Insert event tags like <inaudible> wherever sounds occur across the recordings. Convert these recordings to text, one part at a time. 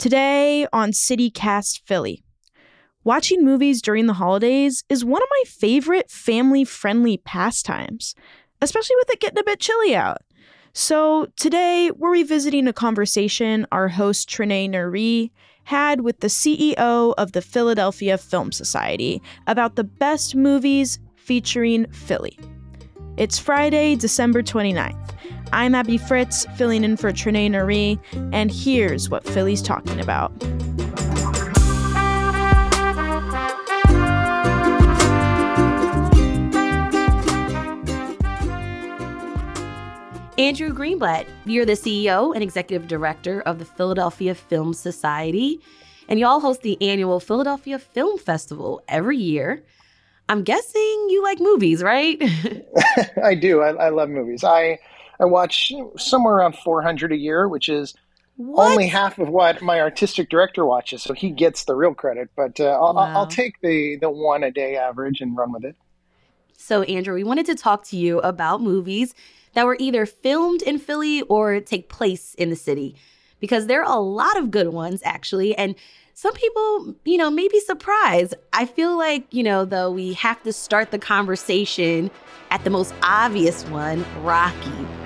Today on CityCast Philly. Watching movies during the holidays is one of my favorite family friendly pastimes, especially with it getting a bit chilly out. So, today we're revisiting a conversation our host Trenae Nuri had with the CEO of the Philadelphia Film Society about the best movies featuring Philly. It's Friday, December 29th. I'm Abby Fritz, filling in for Trenae Nuri, and here's what Philly's talking about. Andrew Greenblatt, you're the CEO and executive director of the Philadelphia Film Society, and y'all host the annual Philadelphia Film Festival every year. I'm guessing you like movies, right? <laughs> <laughs> I do. I, I love movies. I I watch somewhere around 400 a year, which is what? only half of what my artistic director watches. So he gets the real credit. But uh, I'll, wow. I'll take the the one a day average and run with it. So Andrew, we wanted to talk to you about movies that were either filmed in Philly or take place in the city, because there are a lot of good ones actually, and some people, you know, may be surprised. I feel like, you know, though, we have to start the conversation at the most obvious one Rocky.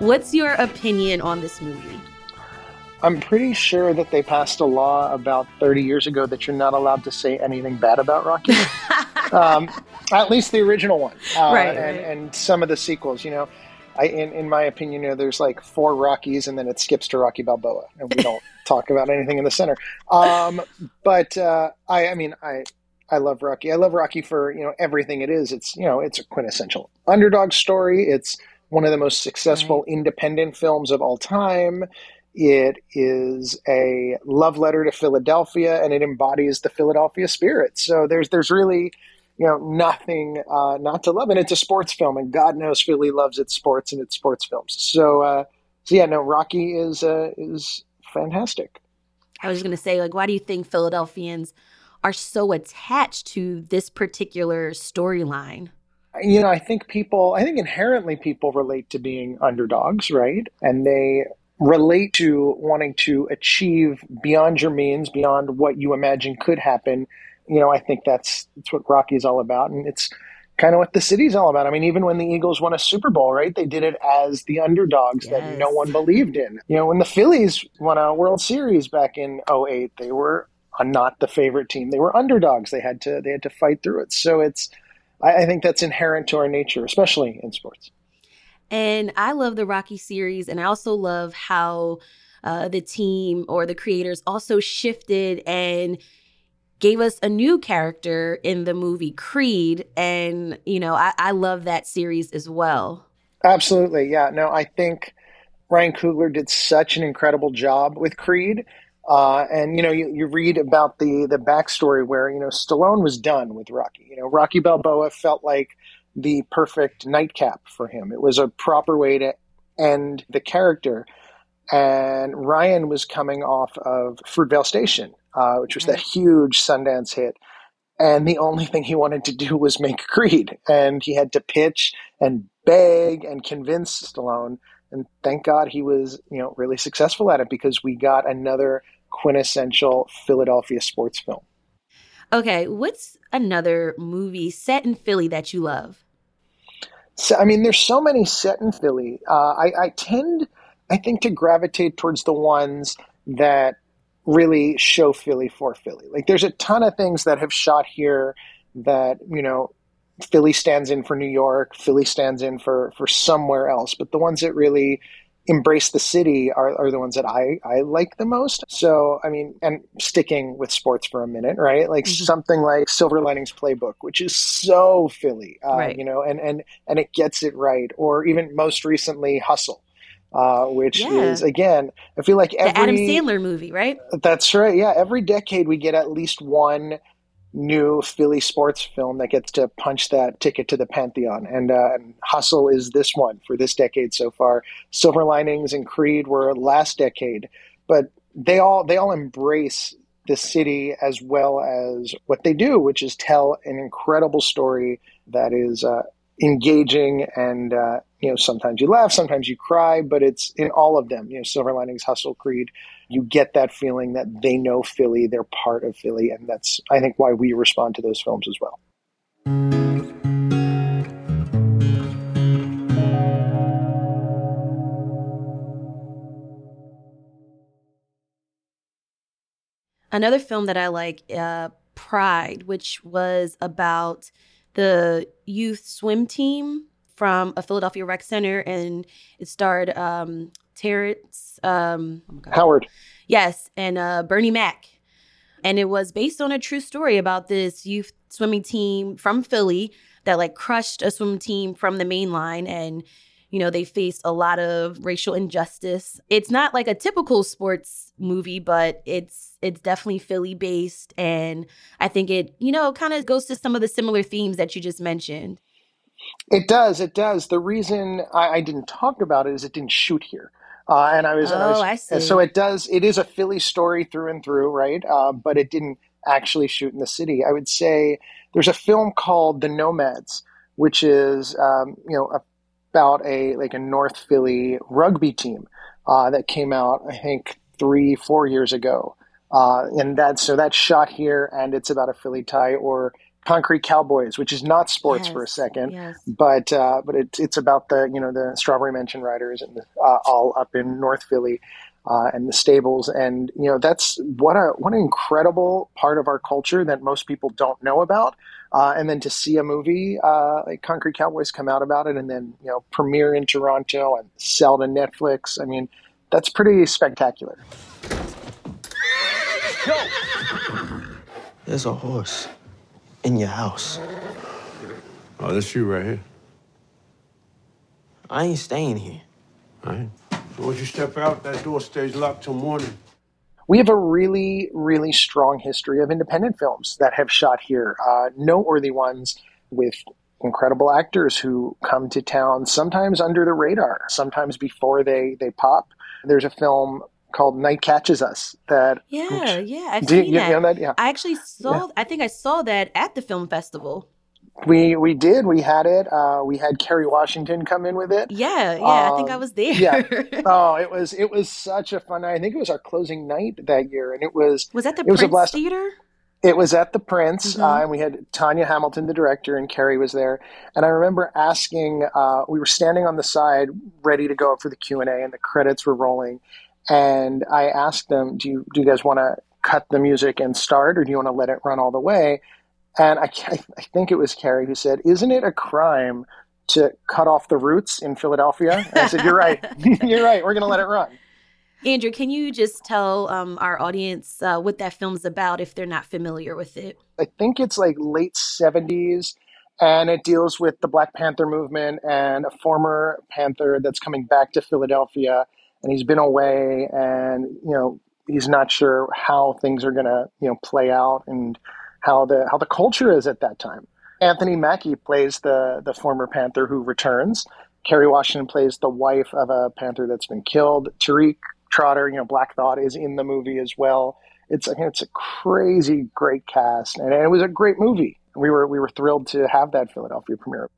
What's your opinion on this movie? I'm pretty sure that they passed a law about 30 years ago that you're not allowed to say anything bad about Rocky. <laughs> um, at least the original one. Uh, right, and, right. and some of the sequels, you know. I, in, in my opinion, you know, there's like four Rockies and then it skips to Rocky Balboa and we don't <laughs> talk about anything in the center. Um, but uh, I, I mean, I, I love Rocky. I love Rocky for, you know, everything it is. It's, you know, it's a quintessential underdog story. It's, one of the most successful right. independent films of all time. It is a love letter to Philadelphia, and it embodies the Philadelphia spirit. So there's there's really you know nothing uh, not to love, and it's a sports film, and God knows Philly loves its sports and its sports films. So uh, so yeah, no, Rocky is uh, is fantastic. I was just gonna say, like, why do you think Philadelphians are so attached to this particular storyline? You know, I think people, I think inherently people relate to being underdogs, right? And they relate to wanting to achieve beyond your means, beyond what you imagine could happen. You know, I think that's that's what Rocky is all about, and it's kind of what the city's all about. I mean, even when the Eagles won a Super Bowl, right? They did it as the underdogs yes. that no one believed in. You know, when the Phillies won a World Series back in 08, they were not the favorite team. They were underdogs. They had to they had to fight through it. So it's I, I think that's inherent to our nature, especially in sports. And I love the Rocky series, and I also love how uh, the team or the creators also shifted and gave us a new character in the movie Creed. And, you know, I, I love that series as well. Absolutely. Yeah. No, I think Ryan Coogler did such an incredible job with Creed. Uh, and you know, you, you read about the the backstory where you know Stallone was done with Rocky. You know, Rocky Balboa felt like the perfect nightcap for him. It was a proper way to end the character. And Ryan was coming off of Fruitvale Station, uh, which was that huge Sundance hit. And the only thing he wanted to do was make Creed. And he had to pitch and beg and convince Stallone and thank God he was, you know, really successful at it because we got another quintessential Philadelphia sports film. Okay, what's another movie set in Philly that you love? So, I mean, there's so many set in Philly. Uh, I, I tend, I think, to gravitate towards the ones that really show Philly for Philly. Like, there's a ton of things that have shot here that you know Philly stands in for New York, Philly stands in for for somewhere else. But the ones that really embrace the city are, are the ones that I, I like the most. So, I mean, and sticking with sports for a minute, right? Like mm-hmm. something like Silver Linings Playbook, which is so Philly, uh, right. you know, and, and, and it gets it right. Or even most recently, Hustle. Uh, which yeah. is again, I feel like every the Adam Sandler movie, right? That's right. Yeah, every decade we get at least one new Philly sports film that gets to punch that ticket to the pantheon. And, uh, and, Hustle is this one for this decade so far. Silver Linings and Creed were last decade, but they all they all embrace the city as well as what they do, which is tell an incredible story that is. Uh, engaging and uh, you know sometimes you laugh sometimes you cry but it's in all of them you know silver linings hustle creed you get that feeling that they know philly they're part of philly and that's i think why we respond to those films as well. Another film that I like, uh, Pride, which was about the youth swim team from a Philadelphia rec center, and it starred um, Terrence um, oh Howard. Yes, and uh, Bernie Mac. And it was based on a true story about this youth swimming team from Philly that like crushed a swim team from the main line. And you know they faced a lot of racial injustice. It's not like a typical sports movie but it's it's definitely philly based. And i think it you know kind of goes to some of the similar themes that you just mentioned. It does it does. The reason i, I didn't talk about it is it didn't shoot here uh, and I was, oh, and I, was, I see. so it does. It is a Philly story through and through, right? Uh, but it didn't actually shoot in the city. I would say there's a film called The Nomads, which is um, you know about a like a North Philly rugby team uh, that came out, I think, three four years ago, uh, and that's so that's shot here, and it's about a Philly tie or Concrete Cowboys, which is not sports yes, for a second, yes. but uh, but it's it's about the you know the Strawberry Mansion Riders and the, uh, all up in North Philly. Uh, and the stables, and you know that's what a what an incredible part of our culture that most people don't know about. Uh, and then to see a movie uh, like Concrete Cowboys come out about it, and then you know premiere in Toronto and sell to Netflix. I mean, that's pretty spectacular. There's a horse in your house. Oh, that's you right here. I ain't staying here. All right. So once you step out, that door stays locked till morning we have a really, really strong history of independent films that have shot here, uh, noteworthy ones with incredible actors who come to town sometimes under the radar, sometimes before they, they pop. There's a film called Night Catches Us that yeah yeah I've seen you, that. You know that yeah I actually saw yeah. I think I saw that at the film festival we we did. We had it. Uh, we had Kerry Washington come in with it. Yeah, yeah. Um, I think I um, was there. yeah. <laughs> Oh, it was it was such a fun night. I think it was our closing night that year, and it was was that the it Prince was a blast- Theater. It was at the Prince, mm-hmm. uh, and we had Tanya Hamilton, the director, and Kerry was there. And I remember asking, uh, we were standing on the side, ready to go up for the Q and A, and the credits were rolling. And I asked them, "Do you do you guys want to cut the music and start, or do you want to let it run all the way?" And I, I think it was Kerry who said, Isn't it a crime to cut off the roots in Philadelphia? And I said, You're right. <laughs> <laughs> You're right. We're going to let it run. Andrew, can you just tell um, our audience uh, what that film's about if they're not familiar with it? I think it's like late 70s, and it deals with the Black Panther movement and a former Panther that's coming back to Philadelphia, and he's been away, and you know he's not sure how things are going to you know play out, and how the how the culture is at that time. Anthony Mackie plays the the former Panther who returns. Kerry Washington plays the wife of a Panther that's been killed. Tariq Trotter, you know, Black Thought is in the movie as well. It's it's a crazy great cast, and it was a great movie. We were we were thrilled to have that Philadelphia premiere.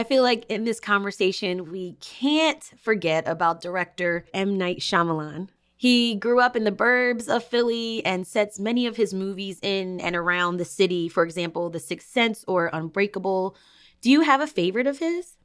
I feel like in this conversation, we can't forget about director M. Night Shyamalan. He grew up in the burbs of Philly and sets many of his movies in and around the city, for example, The Sixth Sense or Unbreakable. Do you have a favorite of his?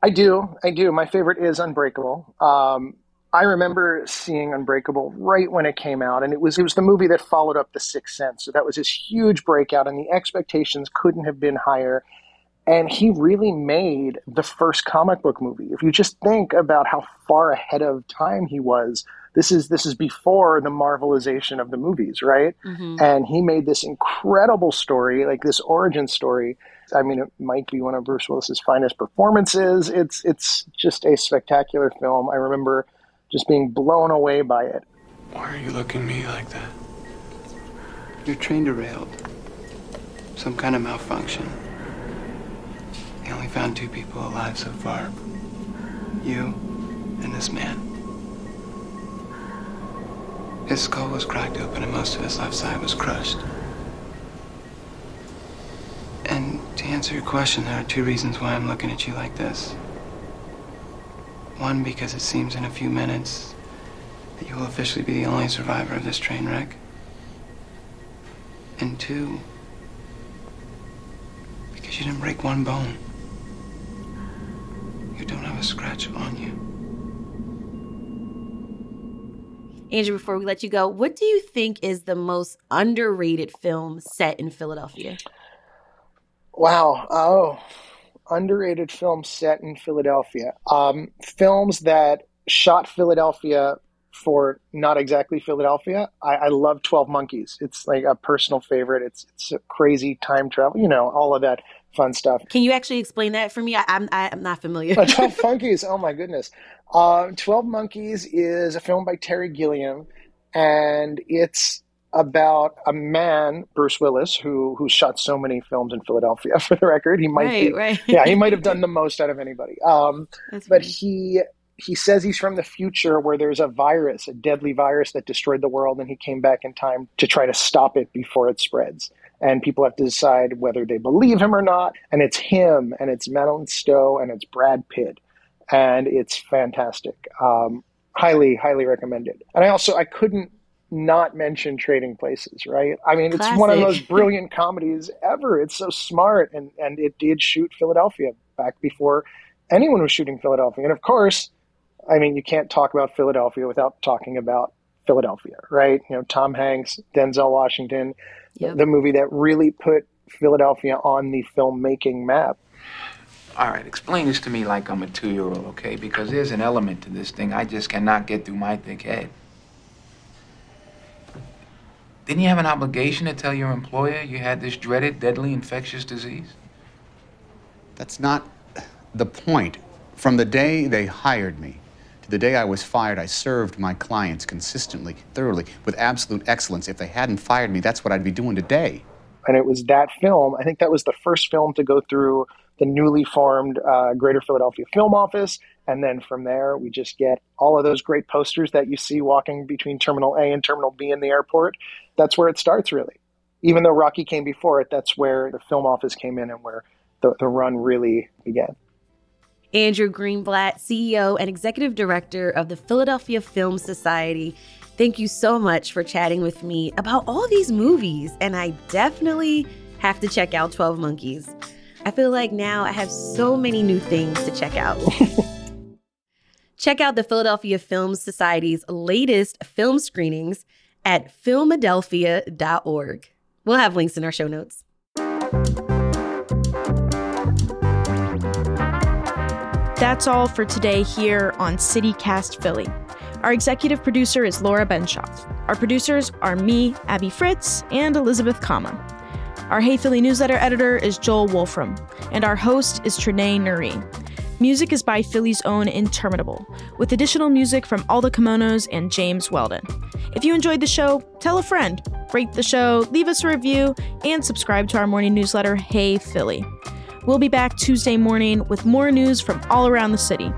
I do. I do. My favorite is Unbreakable. Um, I remember seeing Unbreakable right when it came out, and it was it was the movie that followed up The Sixth Sense. So that was this huge breakout, and the expectations couldn't have been higher. And he really made the first comic book movie. If you just think about how far ahead of time he was this is this is before the marvelization of the movies right? Mm-hmm. and he made this incredible story like this origin story. I mean it might be one of bruce willis's finest performances? It's it's just a spectacular film. I remember just being blown away by it. Why are you looking at me like that? Your train derailed some kind of malfunction they only found two people alive so far you and this man his skull was cracked open and most of his left side was crushed. And To answer your question, there are two reasons why I'm looking at you like this. One, because it seems in a few minutes that you will officially be the only survivor of this train wreck. And two, because you didn't break one bone. You don't have a scratch on you. Andrew, before we let you go, what do you think is the most underrated film set in Philadelphia? Wow. Oh, underrated film set in Philadelphia. Um, films that shot Philadelphia for not exactly Philadelphia. I, I, love Twelve Monkeys. It's like a personal favorite. It's it's a crazy time travel. You know all of that fun stuff. Can you actually explain that for me? I, am I'm, I'm not familiar. <laughs> Twelve Monkeys. Oh my goodness. Uh, Twelve Monkeys is a film by Terry Gilliam, and it's about a man, Bruce Willis, who who shot so many films in Philadelphia. <laughs> For the record, he might right, be, right. yeah, he might have done the most out of anybody. Um, <laughs> but funny. he he says he's from the future where there's a virus, a deadly virus that destroyed the world, and he came back in time to try to stop it before it spreads. And people have to decide whether they believe him or not. And it's him, and it's Madeleine Stowe, and it's Brad Pitt, and it's fantastic. Um, highly, highly recommended. And I also I couldn't not mention Trading Places, right? I mean, Classic. it's one of those <laughs> brilliant comedies ever. It's so smart, and and it did shoot Philadelphia back before anyone was shooting Philadelphia. And of course, I mean, you can't talk about Philadelphia without talking about Philadelphia, right? You know, Tom Hanks, Denzel Washington, yep. the movie that really put Philadelphia on the filmmaking map. All right, explain this to me like I'm a two year old, okay? Because there's an element to this thing I just cannot get through my thick head. Didn't you have an obligation to tell your employer you had this dreaded, deadly, infectious disease? That's not the point. From the day they hired me the day I was fired, I served my clients consistently, thoroughly, with absolute excellence. If they hadn't fired me, that's what I'd be doing today. And it was that film, I think that was the first film to go through the newly formed uh, Greater Philadelphia Film Office. And then from there, we just get all of those great posters that you see walking between Terminal A and Terminal B in the airport. That's where it starts, really. Even though Rocky came before it, that's where the film office came in and where the, the run really began. Andrew Greenblatt, CEO and Executive Director of the Philadelphia Film Society. Thank you so much for chatting with me about all these movies. And I definitely have to check out 12 Monkeys. I feel like now I have so many new things to check out. <laughs> check out the Philadelphia Film Society's latest film screenings at filmadelphia.org. We'll have links in our show notes. That's all for today here on CityCast Philly. Our executive producer is Laura Benshoff. Our producers are me, Abby Fritz, and Elizabeth Kama. Our Hey Philly newsletter editor is Joel Wolfram, and our host is Trenae Nuri. Music is by Philly's own Interminable, with additional music from All the Kimonos and James Weldon. If you enjoyed the show, tell a friend, rate the show, leave us a review, and subscribe to our morning newsletter, Hey Philly. We'll be back Tuesday morning with more news from all around the city.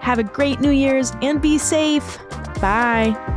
Have a great New Year's and be safe. Bye.